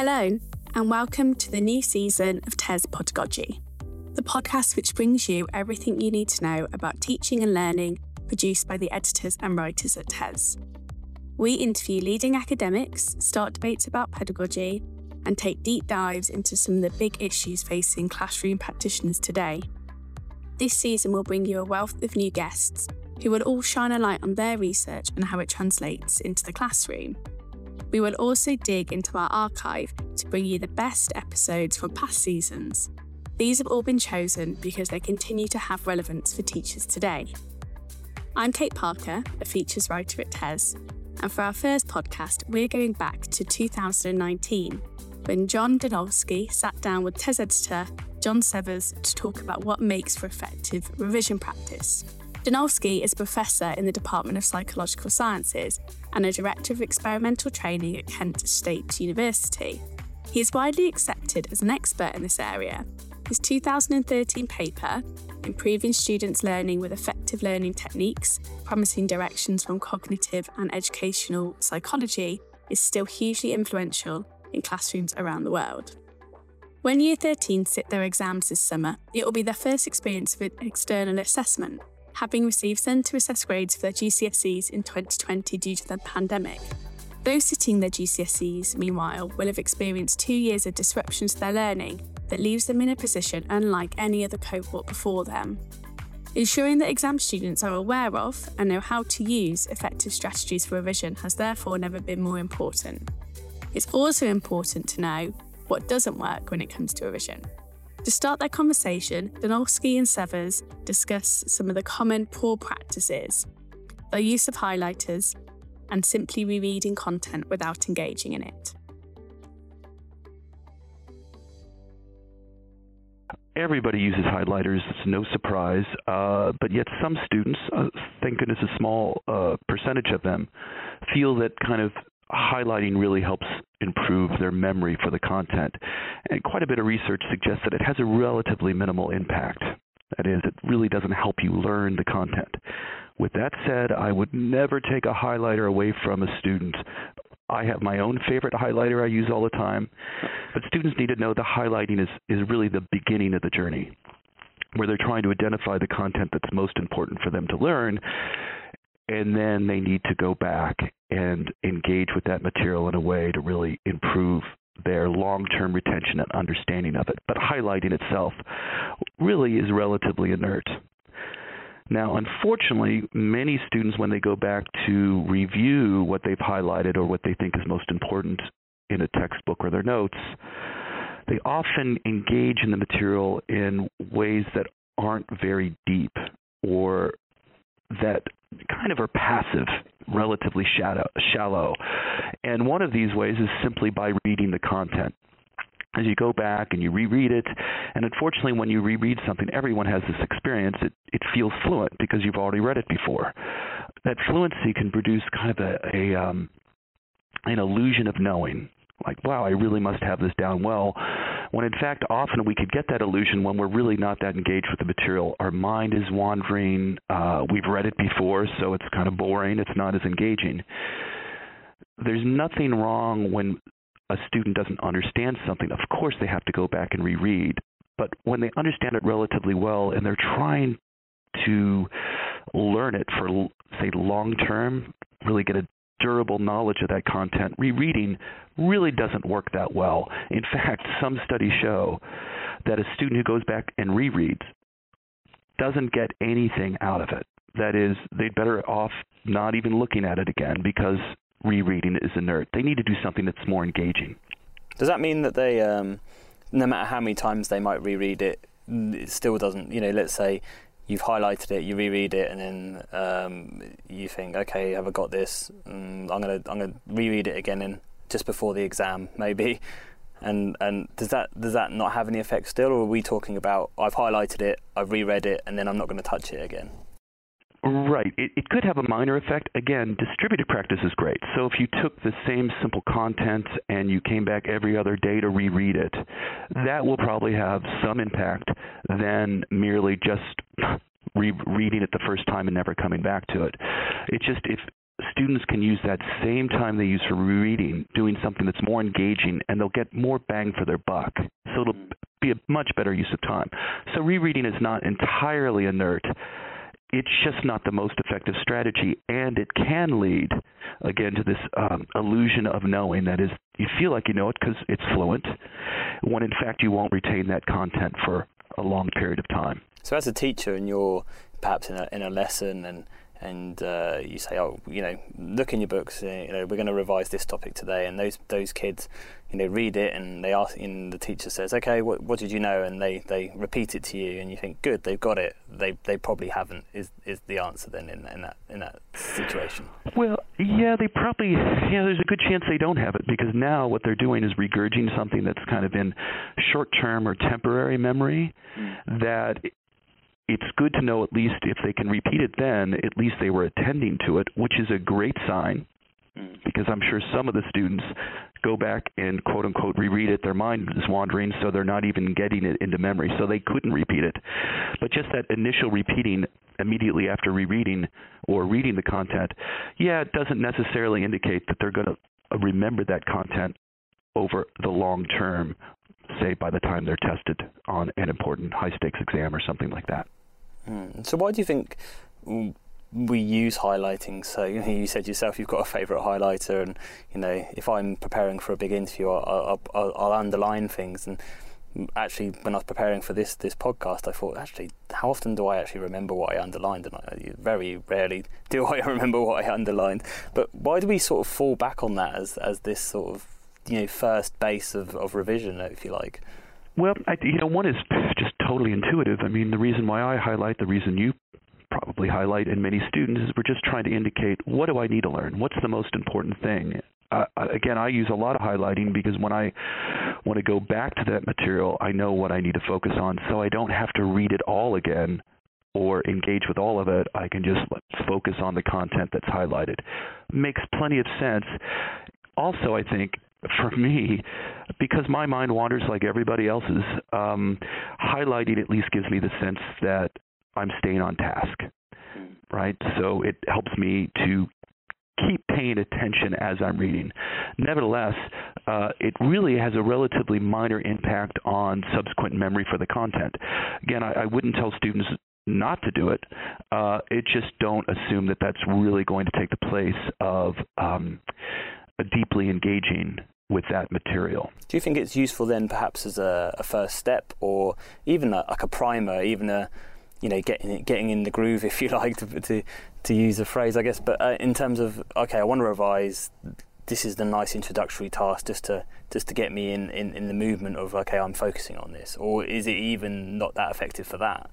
Hello, and welcome to the new season of TES Podagogy, the podcast which brings you everything you need to know about teaching and learning produced by the editors and writers at TES. We interview leading academics, start debates about pedagogy, and take deep dives into some of the big issues facing classroom practitioners today. This season will bring you a wealth of new guests who will all shine a light on their research and how it translates into the classroom. We will also dig into our archive to bring you the best episodes from past seasons. These have all been chosen because they continue to have relevance for teachers today. I'm Kate Parker, a features writer at TES, and for our first podcast, we're going back to 2019 when John Dunlosky sat down with TES editor John Severs to talk about what makes for effective revision practice. Dunlosky is a professor in the Department of Psychological Sciences and a director of experimental training at Kent State University. He is widely accepted as an expert in this area. His 2013 paper, Improving Students' Learning with Effective Learning Techniques, Promising Directions from Cognitive and Educational Psychology, is still hugely influential in classrooms around the world. When Year 13 sit their exams this summer, it will be their first experience of an external assessment, having received centre assessed grades for their GCSEs in 2020 due to the pandemic. Those sitting their GCSEs, meanwhile, will have experienced two years of disruption to their learning that leaves them in a position unlike any other cohort before them. Ensuring that exam students are aware of and know how to use effective strategies for revision has therefore never been more important. It's also important to know what doesn't work when it comes to revision. To start their conversation, Dunlosky and Severs discuss some of the common poor practices, the use of highlighters, and simply rereading content without engaging in it. Everybody uses highlighters, it's no surprise, uh, but yet some students, uh, thank goodness a small uh, percentage of them, feel that kind of highlighting really helps improve their memory for the content. And quite a bit of research suggests that it has a relatively minimal impact. That is, it really doesn't help you learn the content. With that said, I would never take a highlighter away from a student. I have my own favorite highlighter I use all the time, but students need to know the highlighting is, is really the beginning of the journey, where they're trying to identify the content that's most important for them to learn and then they need to go back and engage with that material in a way to really improve their long-term retention and understanding of it. But highlighting itself really is relatively inert. Now, unfortunately, many students, when they go back to review what they've highlighted or what they think is most important in a textbook or their notes, they often engage in the material in ways that aren't very deep or that kind of are passive, relatively shallow. And one of these ways is simply by reading the content. As you go back and you reread it, and unfortunately, when you reread something, everyone has this experience. It it feels fluent because you've already read it before. That fluency can produce kind of a, a um, an illusion of knowing, like wow, I really must have this down well when in fact often we could get that illusion when we're really not that engaged with the material. Our mind is wandering. Uh, we've read it before, so it's kind of boring. It's not as engaging. There's nothing wrong when a student doesn't understand something. Of course, they have to go back and reread. But when they understand it relatively well and they're trying to learn it for, say, long term, really get a durable knowledge of that content, rereading really doesn't work that well. In fact, some studies show that a student who goes back and rereads doesn't get anything out of it. That is, they'd better off not even looking at it again because rereading is inert. They need to do something that's more engaging. Does that mean that they, um, no matter how many times they might reread it, it still doesn't, you know, let's say you've highlighted it, you reread it, and then um, you think, okay, have I got this? Mm, I'm gonna I'm gonna reread it again in just before the exam, maybe. And and does that does that not have any effect still, or are we talking about I've highlighted it, I've reread it, and then I'm not going to touch it again? Right. It, it could have a minor effect. Again, distributed practice is great. So if you took the same simple content and you came back every other day to reread it, mm-hmm. that will probably have some impact than merely just rereading it the first time and never coming back to it. It's just if students can use that same time they use for rereading doing something that's more engaging and they'll get more bang for their buck. So it'll mm-hmm. be a much better use of time. So rereading is not entirely inert. It's just not the most effective strategy, and it can lead, again, to this um, illusion of knowing. That is, you feel like you know it because it's fluent, when in fact you won't retain that content for a long period of time. So, as a teacher, and you're perhaps in a, in a lesson and and uh, you say, oh, you know, look in your books. Uh, you know, we're going to revise this topic today, and those those kids, you know, read it, and they ask, and the teacher says, okay, what what did you know? And they, they repeat it to you, and you think, good, they've got it. They they probably haven't. Is is the answer then in, in that in that situation? Well, yeah, they probably yeah. There's a good chance they don't have it because now what they're doing is regurgitating something that's kind of in short-term or temporary memory mm. that it's good to know at least if they can repeat it then, at least they were attending to it, which is a great sign hmm. because I'm sure some of the students go back and quote unquote reread it. Their mind is wandering, so they're not even getting it into memory, so they couldn't repeat it. But just that initial repeating immediately after rereading or reading the content, yeah, it doesn't necessarily indicate that they're going to remember that content over the long term, say by the time they're tested on an important high stakes exam or something like that. Mm. So why do you think we use highlighting? So you, know, you said yourself you've got a favourite highlighter, and you know if I'm preparing for a big interview, I'll, I'll, I'll underline things. And actually, when I was preparing for this this podcast, I thought actually, how often do I actually remember what I underlined? And I, very rarely do I remember what I underlined. But why do we sort of fall back on that as as this sort of you know first base of, of revision, if you like? Well, I, you know, one is just totally intuitive. I mean, the reason why I highlight, the reason you probably highlight, and many students is we're just trying to indicate what do I need to learn? What's the most important thing? Uh, again, I use a lot of highlighting because when I want to go back to that material, I know what I need to focus on, so I don't have to read it all again or engage with all of it. I can just focus on the content that's highlighted. Makes plenty of sense. Also, I think for me, because my mind wanders like everybody else's, um, highlighting at least gives me the sense that I'm staying on task, right? So it helps me to keep paying attention as I'm reading. Nevertheless, uh, it really has a relatively minor impact on subsequent memory for the content. Again, I, I wouldn't tell students not to do it. Uh, it just don't assume that that's really going to take the place of um, deeply engaging with that material. Do you think it's useful then, perhaps as a, a first step, or even a, like a primer, even a you know getting getting in the groove, if you like, to to, to use a phrase, I guess. But uh, in terms of okay, I want to revise. This is the nice introductory task, just to just to get me in, in, in the movement of okay, I'm focusing on this, or is it even not that effective for that?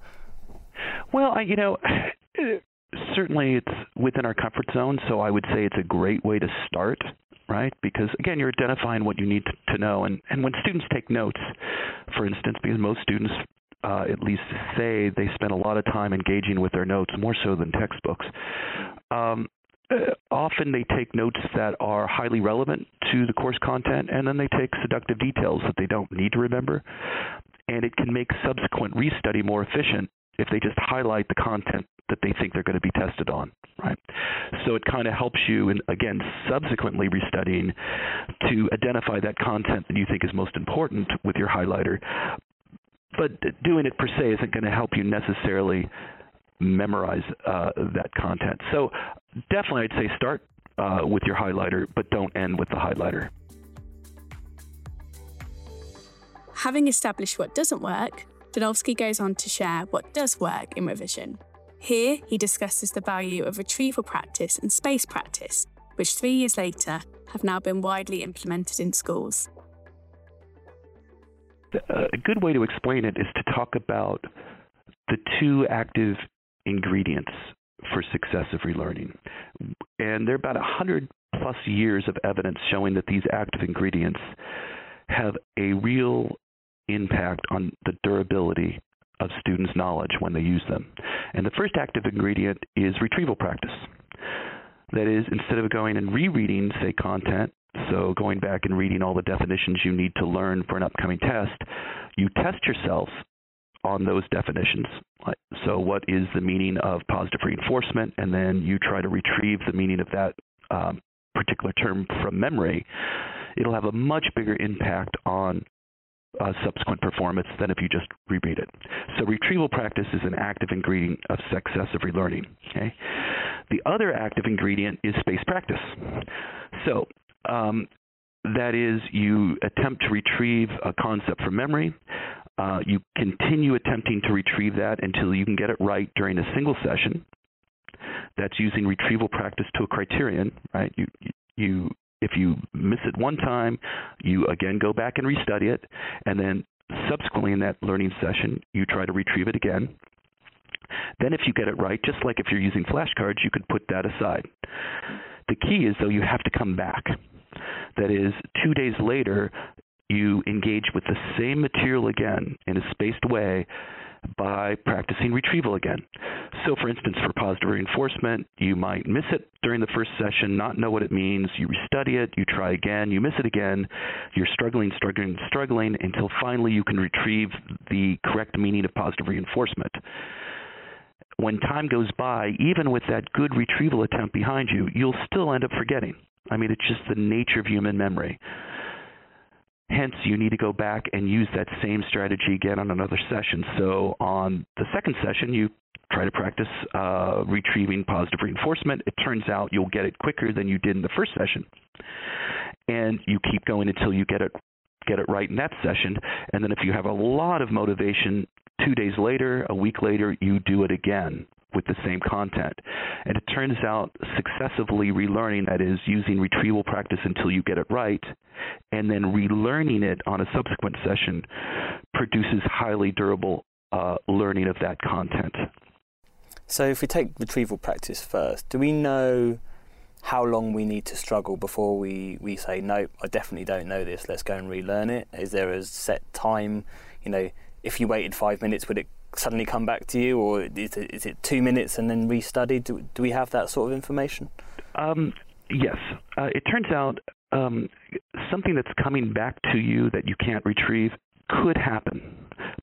Well, I, you know, certainly it's within our comfort zone, so I would say it's a great way to start right? Because again, you're identifying what you need to, to know. And, and when students take notes, for instance, because most students uh, at least say they spend a lot of time engaging with their notes, more so than textbooks. Um, uh, often they take notes that are highly relevant to the course content, and then they take seductive details that they don't need to remember. And it can make subsequent restudy more efficient if they just highlight the content that they think they're going to be tested on, right? So it kind of helps you, in, again, subsequently restudying to identify that content that you think is most important with your highlighter. But doing it per se isn't going to help you necessarily memorize uh, that content. So definitely, I'd say start uh, with your highlighter, but don't end with the highlighter. Having established what doesn't work, Dunlosky goes on to share what does work in revision. Here, he discusses the value of retrieval practice and space practice, which three years later have now been widely implemented in schools. Uh, a good way to explain it is to talk about the two active ingredients for successive relearning. And there are about 100 plus years of evidence showing that these active ingredients have a real impact on the durability of students' knowledge when they use them. And the first active ingredient is retrieval practice. That is, instead of going and rereading, say, content, so going back and reading all the definitions you need to learn for an upcoming test, you test yourself on those definitions. So, what is the meaning of positive reinforcement? And then you try to retrieve the meaning of that um, particular term from memory it'll have a much bigger impact on uh, subsequent performance than if you just reread it. So retrieval practice is an active ingredient of successive relearning. Okay? The other active ingredient is spaced practice. So um, that is, you attempt to retrieve a concept from memory. Uh, you continue attempting to retrieve that until you can get it right during a single session. That's using retrieval practice to a criterion, right? You you if you miss it one time, you again go back and restudy it, and then subsequently in that learning session, you try to retrieve it again. Then, if you get it right, just like if you're using flashcards, you could put that aside. The key is, though, you have to come back. That is, two days later, you engage with the same material again in a spaced way by practicing retrieval again. So, for instance, for positive reinforcement, you might miss it during the first session, not know what it means. You restudy it, you try again, you miss it again. You're struggling, struggling, struggling until finally you can retrieve the correct meaning of positive reinforcement. When time goes by, even with that good retrieval attempt behind you, you'll still end up forgetting. I mean, it's just the nature of human memory. Hence, you need to go back and use that same strategy again on another session. So, on the second session, you try to practice uh, retrieving positive reinforcement. It turns out you'll get it quicker than you did in the first session, and you keep going until you get it get it right in that session. And then, if you have a lot of motivation, two days later, a week later, you do it again with the same content. And it turns out successively relearning, that is, using retrieval practice until you get it right, and then relearning it on a subsequent session produces highly durable uh, learning of that content. So, if we take retrieval practice first, do we know how long we need to struggle before we, we say, no, I definitely don't know this, let's go and relearn it? Is there a set time? You know, if you waited five minutes, would it suddenly come back to you, or is it, is it two minutes and then restudy? Do, do we have that sort of information? Um, yes. Uh, it turns out um, something that's coming back to you that you can't retrieve could happen.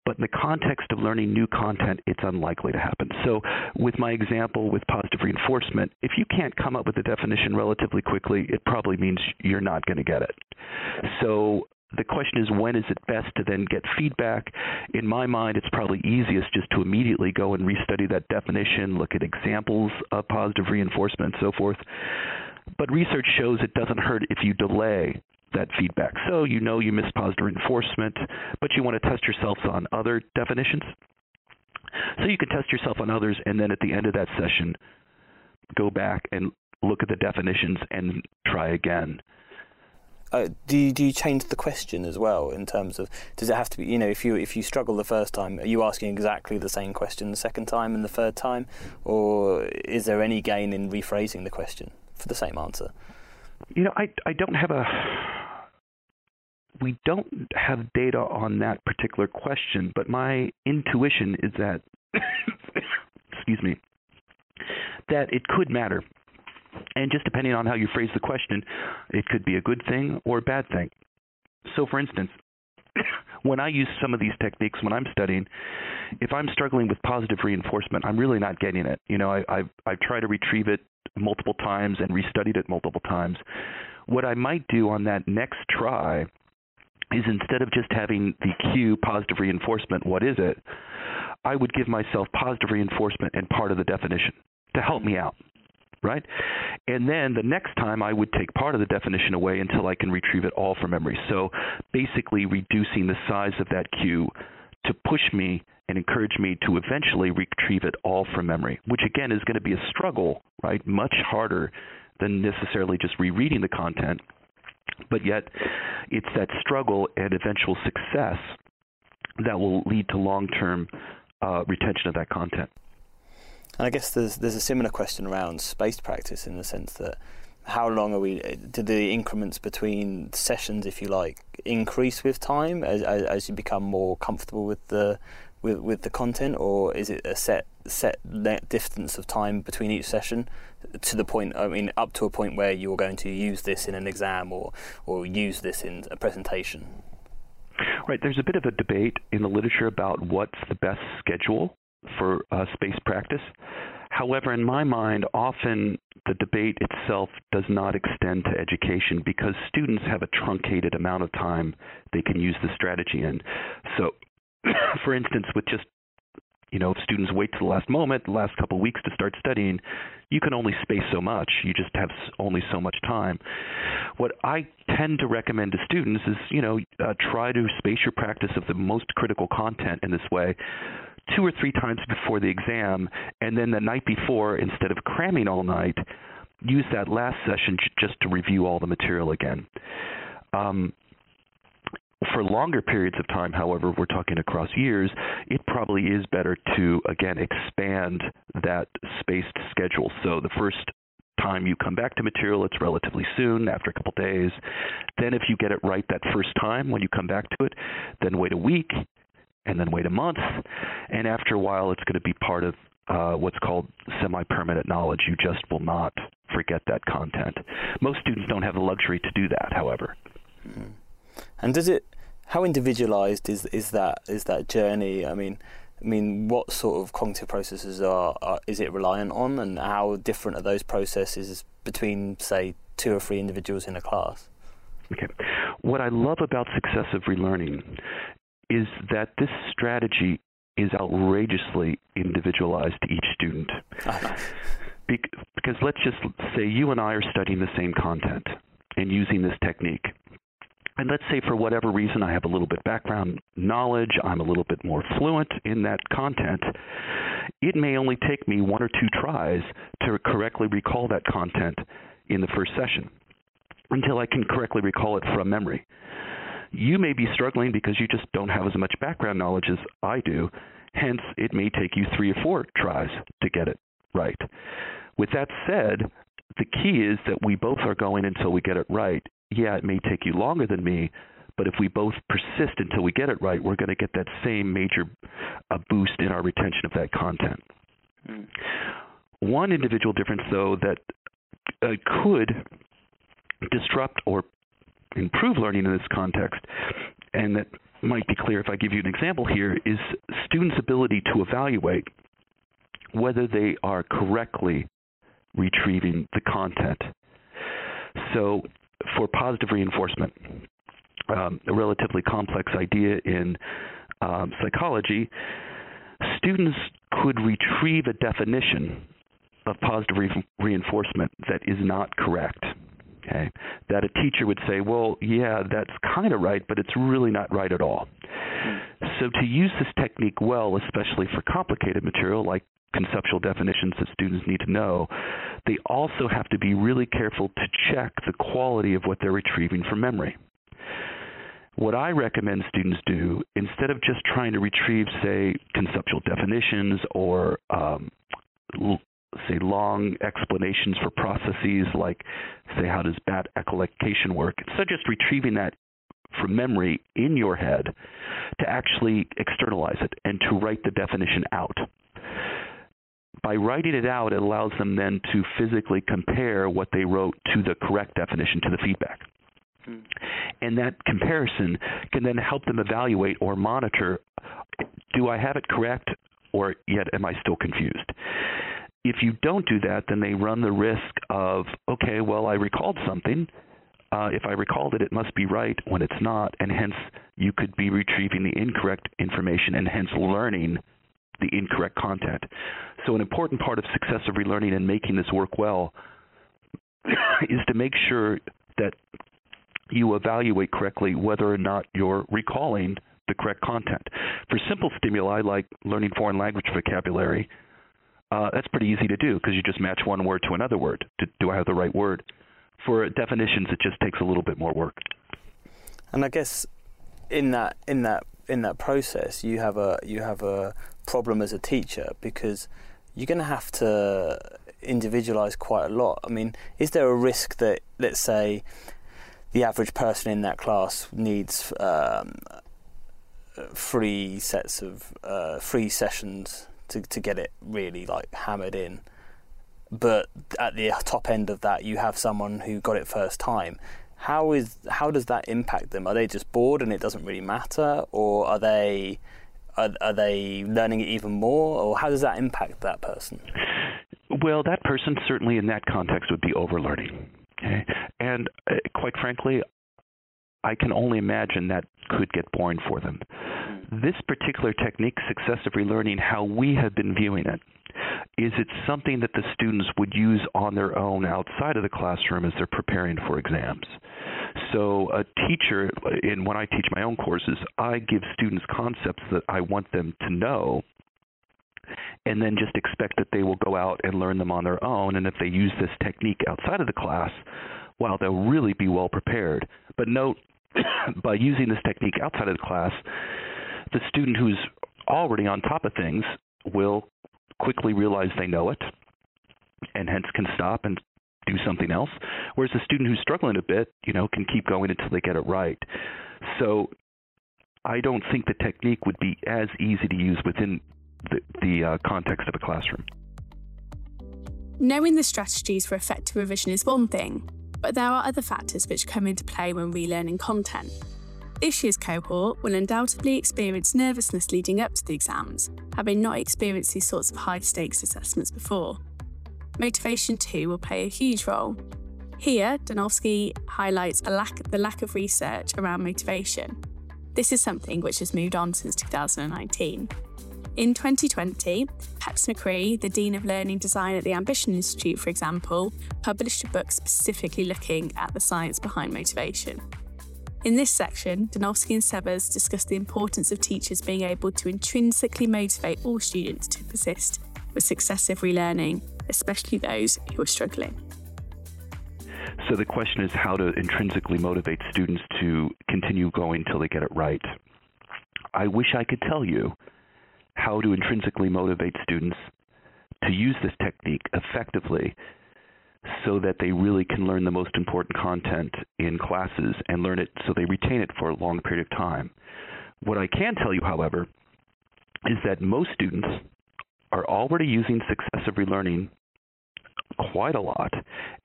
But in the context of learning new content, it's unlikely to happen. So, with my example with positive reinforcement, if you can't come up with a definition relatively quickly, it probably means you're not going to get it. So, the question is when is it best to then get feedback? In my mind, it's probably easiest just to immediately go and restudy that definition, look at examples of positive reinforcement, and so forth. But research shows it doesn't hurt if you delay that feedback. So you know you missed positive reinforcement, but you want to test yourselves on other definitions. So you can test yourself on others, and then at the end of that session, go back and look at the definitions and try again uh, do you, do you change the question as well in terms of does it have to be you know if you if you struggle the first time are you asking exactly the same question the second time and the third time? Or is there any gain in rephrasing the question for the same answer? You know i i don't have a we don't have data on that particular question but my intuition is that excuse me that it could matter and just depending on how you phrase the question, it could be a good thing or a bad thing. So, for instance, when I use some of these techniques when I'm studying, if I'm struggling with positive reinforcement, I'm really not getting it. You know, I, I've I've tried to retrieve it multiple times and restudied it multiple times. What I might do on that next try is instead of just having the cue positive reinforcement, what is it? I would give myself positive reinforcement and part of the definition to help me out right? And then the next time I would take part of the definition away until I can retrieve it all from memory. So basically reducing the size of that cue to push me and encourage me to eventually retrieve it all from memory, which again is going to be a struggle, right? Much harder than necessarily just rereading the content. But yet, it's that struggle and eventual success that will lead to long term uh, retention of that content. And I guess there's there's a similar question around spaced practice in the sense that how long are we? Do the increments between sessions, if you like, increase with time as as, you become more comfortable with the with with the content, or is it a set set distance of time between each session to the point? I mean, up to a point where you're going to use this in an exam or or use this in a presentation. Right. There's a bit of a debate in the literature about what's the best schedule for uh, space practice. However, in my mind, often the debate itself does not extend to education because students have a truncated amount of time they can use the strategy in. So, for instance, with just you know, if students wait to the last moment, the last couple of weeks to start studying, you can only space so much. You just have only so much time. What I tend to recommend to students is, you know, uh, try to space your practice of the most critical content in this way two or three times before the exam, and then the night before, instead of cramming all night, use that last session just to review all the material again. Um, for longer periods of time, however, we're talking across years, it probably is better to, again, expand that spaced schedule. So the first time you come back to material, it's relatively soon, after a couple days. Then, if you get it right that first time when you come back to it, then wait a week, and then wait a month. And after a while, it's going to be part of uh, what's called semi permanent knowledge. You just will not forget that content. Most students don't have the luxury to do that, however. Mm. And does it? How individualized is is that is that journey? I mean, I mean, what sort of cognitive processes are, are is it reliant on, and how different are those processes between, say, two or three individuals in a class? Okay. What I love about successive relearning is that this strategy is outrageously individualized to each student. because let's just say you and I are studying the same content and using this technique. And let's say for whatever reason I have a little bit background knowledge, I'm a little bit more fluent in that content. It may only take me one or two tries to correctly recall that content in the first session until I can correctly recall it from memory. You may be struggling because you just don't have as much background knowledge as I do. Hence, it may take you three or four tries to get it right. With that said, the key is that we both are going until we get it right yeah, it may take you longer than me, but if we both persist until we get it right, we're going to get that same major uh, boost in our retention of that content. Mm. One individual difference, though, that uh, could disrupt or improve learning in this context, and that might be clear if I give you an example here, is students' ability to evaluate whether they are correctly retrieving the content. So for positive reinforcement, um, a relatively complex idea in um, psychology, students could retrieve a definition of positive re- reinforcement that is not correct. Okay, that a teacher would say, "Well, yeah, that's kind of right, but it's really not right at all." So to use this technique well, especially for complicated material like conceptual definitions that students need to know, they also have to be really careful to check the quality of what they're retrieving from memory. What I recommend students do, instead of just trying to retrieve, say, conceptual definitions or, um, say, long explanations for processes like, say, how does bat echolocation work, instead of just retrieving that from memory in your head, to actually externalize it and to write the definition out by writing it out, it allows them then to physically compare what they wrote to the correct definition, to the feedback. Hmm. And that comparison can then help them evaluate or monitor do I have it correct or yet am I still confused? If you don't do that, then they run the risk of, okay, well, I recalled something. Uh, if I recalled it, it must be right when it's not, and hence you could be retrieving the incorrect information and hence learning the incorrect content. So, an important part of successive relearning and making this work well is to make sure that you evaluate correctly whether or not you're recalling the correct content. For simple stimuli like learning foreign language vocabulary, uh, that's pretty easy to do because you just match one word to another word. To, do I have the right word? For definitions, it just takes a little bit more work. And I guess in that in that in that process, you have a you have a problem as a teacher because you're going to have to individualize quite a lot. I mean, is there a risk that, let's say, the average person in that class needs um, three sets of uh, three sessions to to get it really like hammered in? But at the top end of that, you have someone who got it first time. How is how does that impact them? Are they just bored and it doesn't really matter, or are they are, are they learning it even more, or how does that impact that person? Well, that person certainly in that context would be overlearning. Okay? And uh, quite frankly, I can only imagine that could get boring for them. Mm-hmm. This particular technique, successive relearning, how we have been viewing it, is it something that the students would use on their own outside of the classroom as they're preparing for exams. So a teacher, in when I teach my own courses, I give students concepts that I want them to know and then just expect that they will go out and learn them on their own. And if they use this technique outside of the class, well, they'll really be well prepared. But note, by using this technique outside of the class, the student who's already on top of things will quickly realize they know it and hence can stop and do something else. Whereas the student who's struggling a bit, you know, can keep going until they get it right. So I don't think the technique would be as easy to use within the, the uh, context of a classroom. Knowing the strategies for effective revision is one thing, but there are other factors which come into play when relearning content. This year's cohort will undoubtedly experience nervousness leading up to the exams, having not experienced these sorts of high stakes assessments before. Motivation too will play a huge role. Here, Dunlosky highlights lack, the lack of research around motivation. This is something which has moved on since 2019. In 2020, Peps McCrea, the Dean of Learning Design at the Ambition Institute, for example, published a book specifically looking at the science behind motivation. In this section, Dunlosky and Severs discuss the importance of teachers being able to intrinsically motivate all students to persist with successive relearning, especially those who are struggling. So the question is how to intrinsically motivate students to continue going till they get it right. I wish I could tell you how to intrinsically motivate students to use this technique effectively so that they really can learn the most important content in classes and learn it so they retain it for a long period of time. What I can tell you, however, is that most students are already using successive relearning quite a lot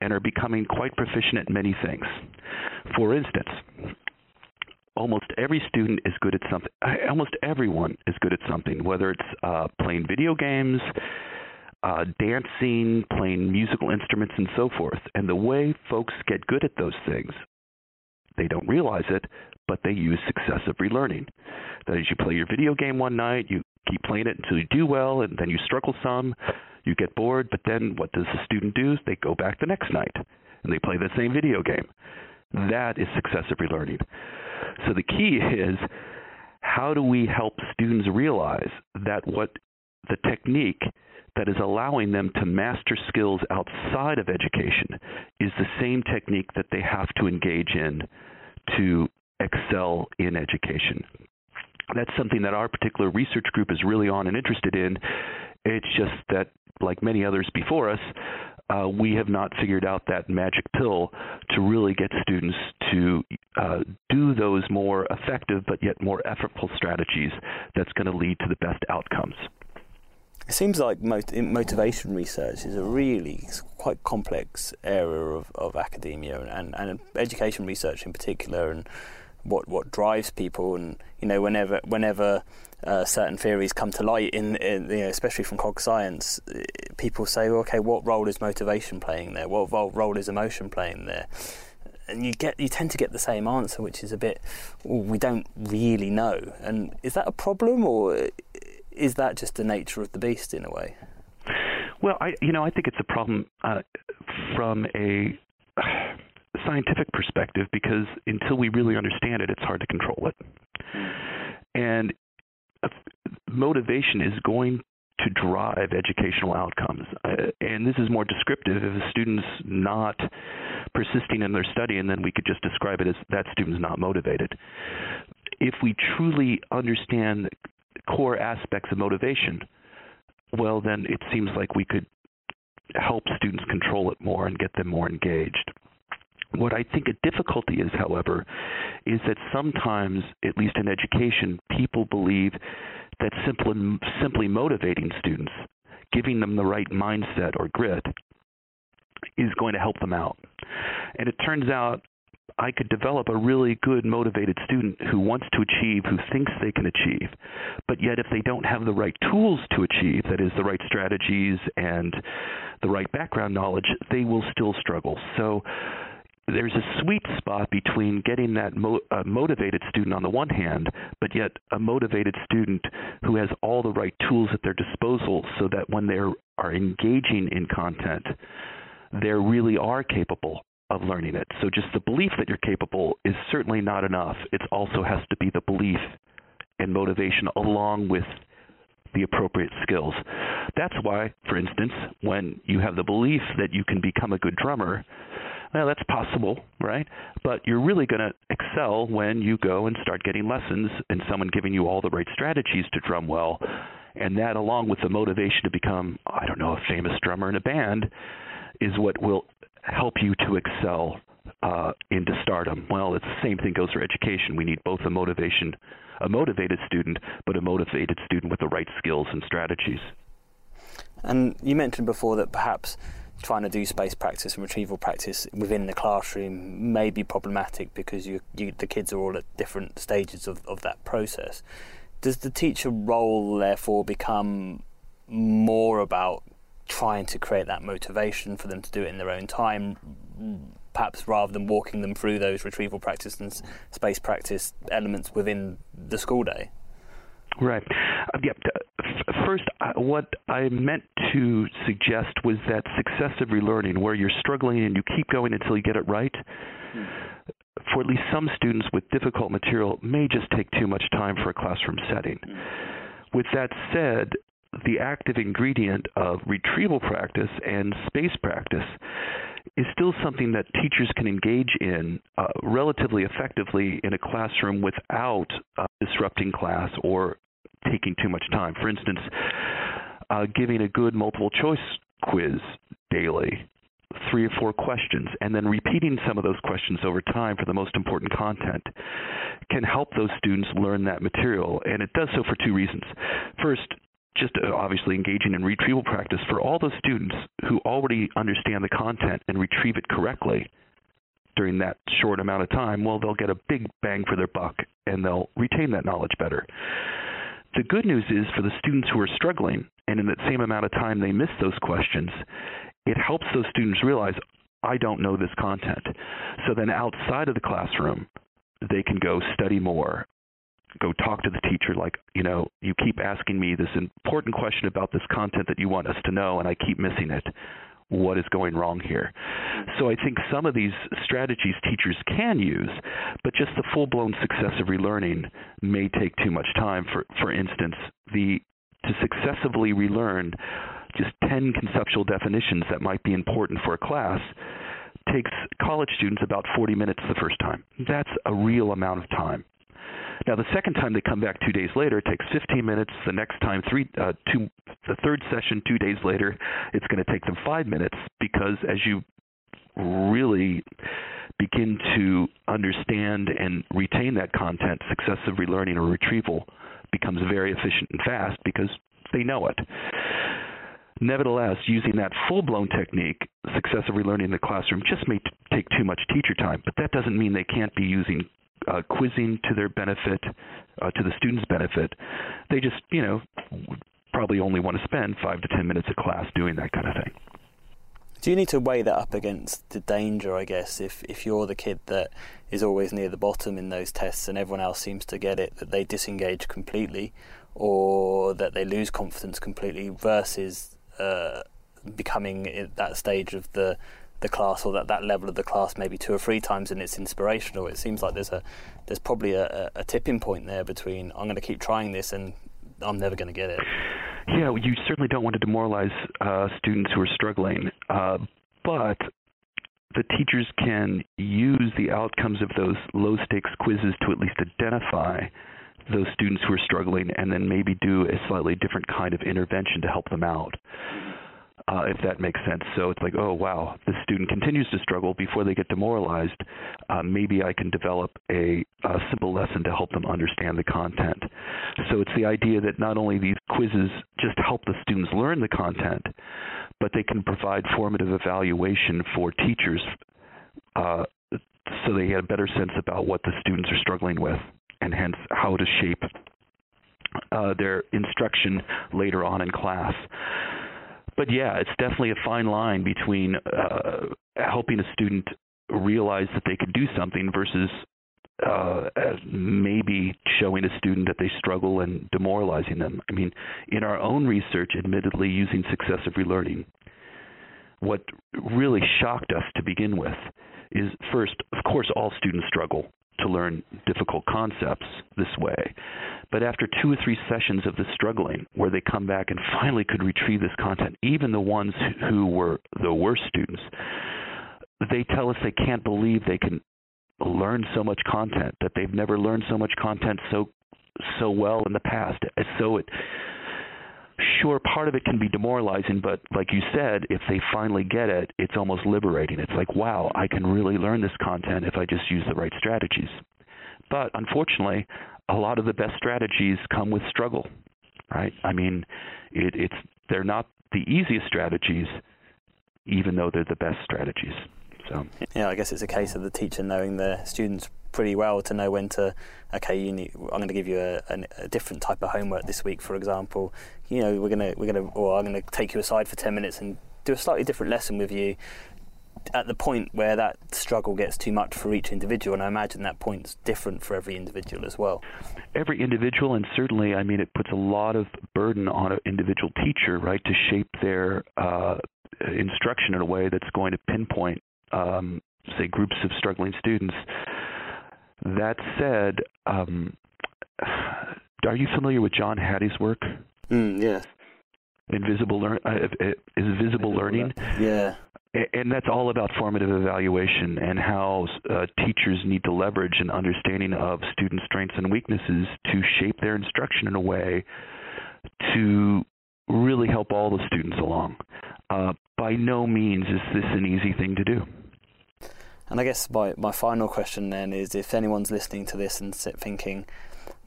and are becoming quite proficient at many things. For instance, almost every student is good at something. Almost everyone is good at something, whether it's uh, playing video games, uh, dancing, playing musical instruments, and so forth. And the way folks get good at those things, they don't realize it, but they use successive relearning. That is, you play your video game one night, you keep playing it until you do well, and then you struggle some, you get bored, but then what does the student do? They go back the next night and they play the same video game. That is successive relearning. So the key is how do we help students realize that what the technique that is allowing them to master skills outside of education is the same technique that they have to engage in to excel in education. That's something that our particular research group is really on and interested in. It's just that, like many others before us, uh, we have not figured out that magic pill to really get students to uh, do those more effective but yet more effortful strategies that's going to lead to the best outcomes. It seems like motivation research is a really quite complex area of, of academia and, and education research in particular, and what, what drives people. And you know, whenever whenever uh, certain theories come to light, in, in you know, especially from cog science, people say, well, okay, what role is motivation playing there? What role is emotion playing there? And you get you tend to get the same answer, which is a bit we don't really know. And is that a problem, or is that just the nature of the beast in a way? Well, I you know I think it's a problem uh, from a scientific perspective because until we really understand it, it's hard to control it. And motivation is going to drive educational outcomes. Uh, and this is more descriptive if a student's not persisting in their study, and then we could just describe it as that student's not motivated. If we truly understand core aspects of motivation, well, then it seems like we could help students control it more and get them more engaged. What I think a difficulty is, however, is that sometimes, at least in education, people believe that simply, simply motivating students, giving them the right mindset or grit, is going to help them out. And it turns out I could develop a really good motivated student who wants to achieve, who thinks they can achieve. But yet if they don't have the right tools to achieve, that is the right strategies and the right background knowledge, they will still struggle. So there's a sweet spot between getting that mo- motivated student on the one hand, but yet a motivated student who has all the right tools at their disposal so that when they are engaging in content, they really are capable of learning it. So just the belief that you're capable is certainly not enough. It also has to be the belief and motivation along with the appropriate skills. That's why, for instance, when you have the belief that you can become a good drummer, well, that's possible, right? But you're really going to excel when you go and start getting lessons and someone giving you all the right strategies to drum well. And that, along with the motivation to become, I don't know, a famous drummer in a band, is what will help you to excel uh, into stardom. Well, it's the same thing goes for education. We need both a motivation, a motivated student, but a motivated student with the right skills and strategies. And you mentioned before that perhaps trying to do space practice and retrieval practice within the classroom may be problematic because you, you, the kids are all at different stages of, of that process. Does the teacher role therefore become more about trying to create that motivation for them to do it in their own time, perhaps rather than walking them through those retrieval practice and space practice elements within the school day? Right. Uh, yeah. First, uh, what I meant to suggest was that successive relearning, where you're struggling and you keep going until you get it right. Hmm. For at least some students with difficult material, may just take too much time for a classroom setting. Hmm. With that said, the active ingredient of retrieval practice and space practice is still something that teachers can engage in uh, relatively effectively in a classroom without uh, disrupting class or taking too much time. For instance, uh, giving a good multiple choice quiz daily, three or four questions, and then repeating some of those questions over time for the most important content can help those students learn that material. And it does so for two reasons. First, just uh, obviously engaging in retrieval practice for all those students who already understand the content and retrieve it correctly during that short amount of time, well, they'll get a big bang for their buck and they'll retain that knowledge better. The good news is for the students who are struggling and in that same amount of time they miss those questions, it helps those students realize, I don't know this content. So then outside of the classroom, they can go study more, go talk to the teacher like, you know, you keep asking me this important question about this content that you want us to know and I keep missing it what is going wrong here. So I think some of these strategies teachers can use, but just the full-blown successive relearning may take too much time. For for instance, the to successively relearn just 10 conceptual definitions that might be important for a class takes college students about 40 minutes the first time. That's a real amount of time. Now, the second time they come back two days later, it takes 15 minutes. The next time, three, uh, two, the third session, two days later, it's going to take them five minutes because as you really begin to understand and retain that content, successive relearning or retrieval becomes very efficient and fast because they know it. Nevertheless, using that full blown technique, successive relearning in the classroom, just may t- take too much teacher time, but that doesn't mean they can't be using uh, quizzing to their benefit, uh, to the students' benefit. They just, you know, probably only want to spend five to ten minutes a class doing that kind of thing. Do you need to weigh that up against the danger, I guess, if, if you're the kid that is always near the bottom in those tests and everyone else seems to get it, that they disengage completely or that they lose confidence completely versus uh, becoming at that stage of the the class or that, that level of the class maybe two or three times and it's inspirational. It seems like there's a there's probably a, a tipping point there between I'm going to keep trying this and I'm never going to get it. Yeah, you certainly don't want to demoralize uh, students who are struggling, uh, but the teachers can use the outcomes of those low stakes quizzes to at least identify those students who are struggling and then maybe do a slightly different kind of intervention to help them out uh, if that makes sense. So it's like, oh wow, the student continues to struggle before they get demoralized. Uh, maybe I can develop a, a simple lesson to help them understand the content. So it's the idea that not only these quizzes just help the students learn the content, but they can provide formative evaluation for teachers uh, so they had a better sense about what the students are struggling with, and hence how to shape uh, their instruction later on in class. But yeah, it's definitely a fine line between uh, helping a student realize that they could do something versus uh, maybe showing a student that they struggle and demoralizing them. I mean, in our own research, admittedly using successive relearning, what really shocked us to begin with is first, of course, all students struggle to learn difficult concepts this way. But after two or three sessions of this struggling, where they come back and finally could retrieve this content, even the ones who were the worst students, they tell us they can't believe they can learn so much content that they've never learned so much content so so well in the past. So it sure part of it can be demoralizing, but like you said, if they finally get it, it's almost liberating. It's like, wow, I can really learn this content if I just use the right strategies. But unfortunately, a lot of the best strategies come with struggle, right? I mean, it, it's they're not the easiest strategies, even though they're the best strategies. So yeah, I guess it's a case of the teacher knowing the students pretty well to know when to okay you need I'm going to give you a, a, a, different type of homework this week for example you know we're going to we're going to or I'm going to take you aside for 10 minutes and do a slightly different lesson with you at the point where that struggle gets too much for each individual and I imagine that point's different for every individual as well every individual and certainly I mean it puts a lot of burden on an individual teacher right to shape their uh, instruction in a way that's going to pinpoint um, say groups of struggling students. That said, um, are you familiar with John Hattie's work? Mm, yes. Invisible learn uh, is visible learning. Yeah. And that's all about formative evaluation and how uh, teachers need to leverage an understanding of student strengths and weaknesses to shape their instruction in a way to really help all the students along. Uh, by no means is this an easy thing to do. And I guess my, my final question then is if anyone's listening to this and thinking,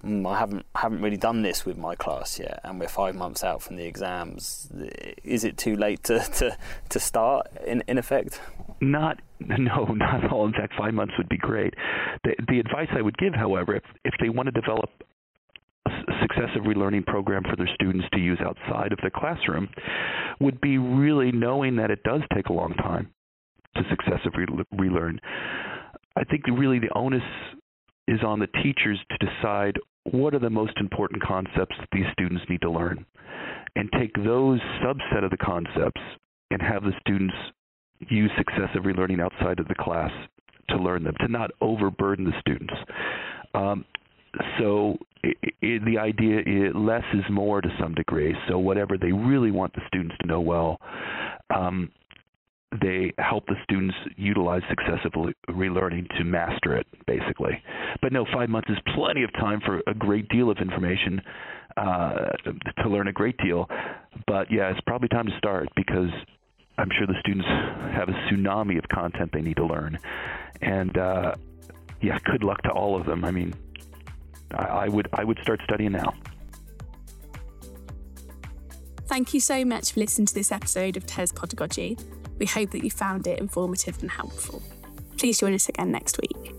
mm, I haven't haven't really done this with my class yet, and we're five months out from the exams, is it too late to, to, to start in, in effect? Not no, not at all. In fact, five months would be great. The, the advice I would give, however, if, if they want to develop a successive relearning program for their students to use outside of the classroom, would be really knowing that it does take a long time to successively relearn. I think really the onus is on the teachers to decide what are the most important concepts that these students need to learn and take those subset of the concepts and have the students use successive relearning outside of the class to learn them, to not overburden the students. Um, so it, it, the idea is less is more to some degree. So whatever they really want the students to know well, um, they help the students utilize successive relearning to master it, basically. But no, five months is plenty of time for a great deal of information uh, to learn a great deal. But yeah, it's probably time to start because I'm sure the students have a tsunami of content they need to learn. And uh, yeah, good luck to all of them. I mean, I, I would I would start studying now. Thank you so much for listening to this episode of TES Podagogy. We hope that you found it informative and helpful. Please join us again next week.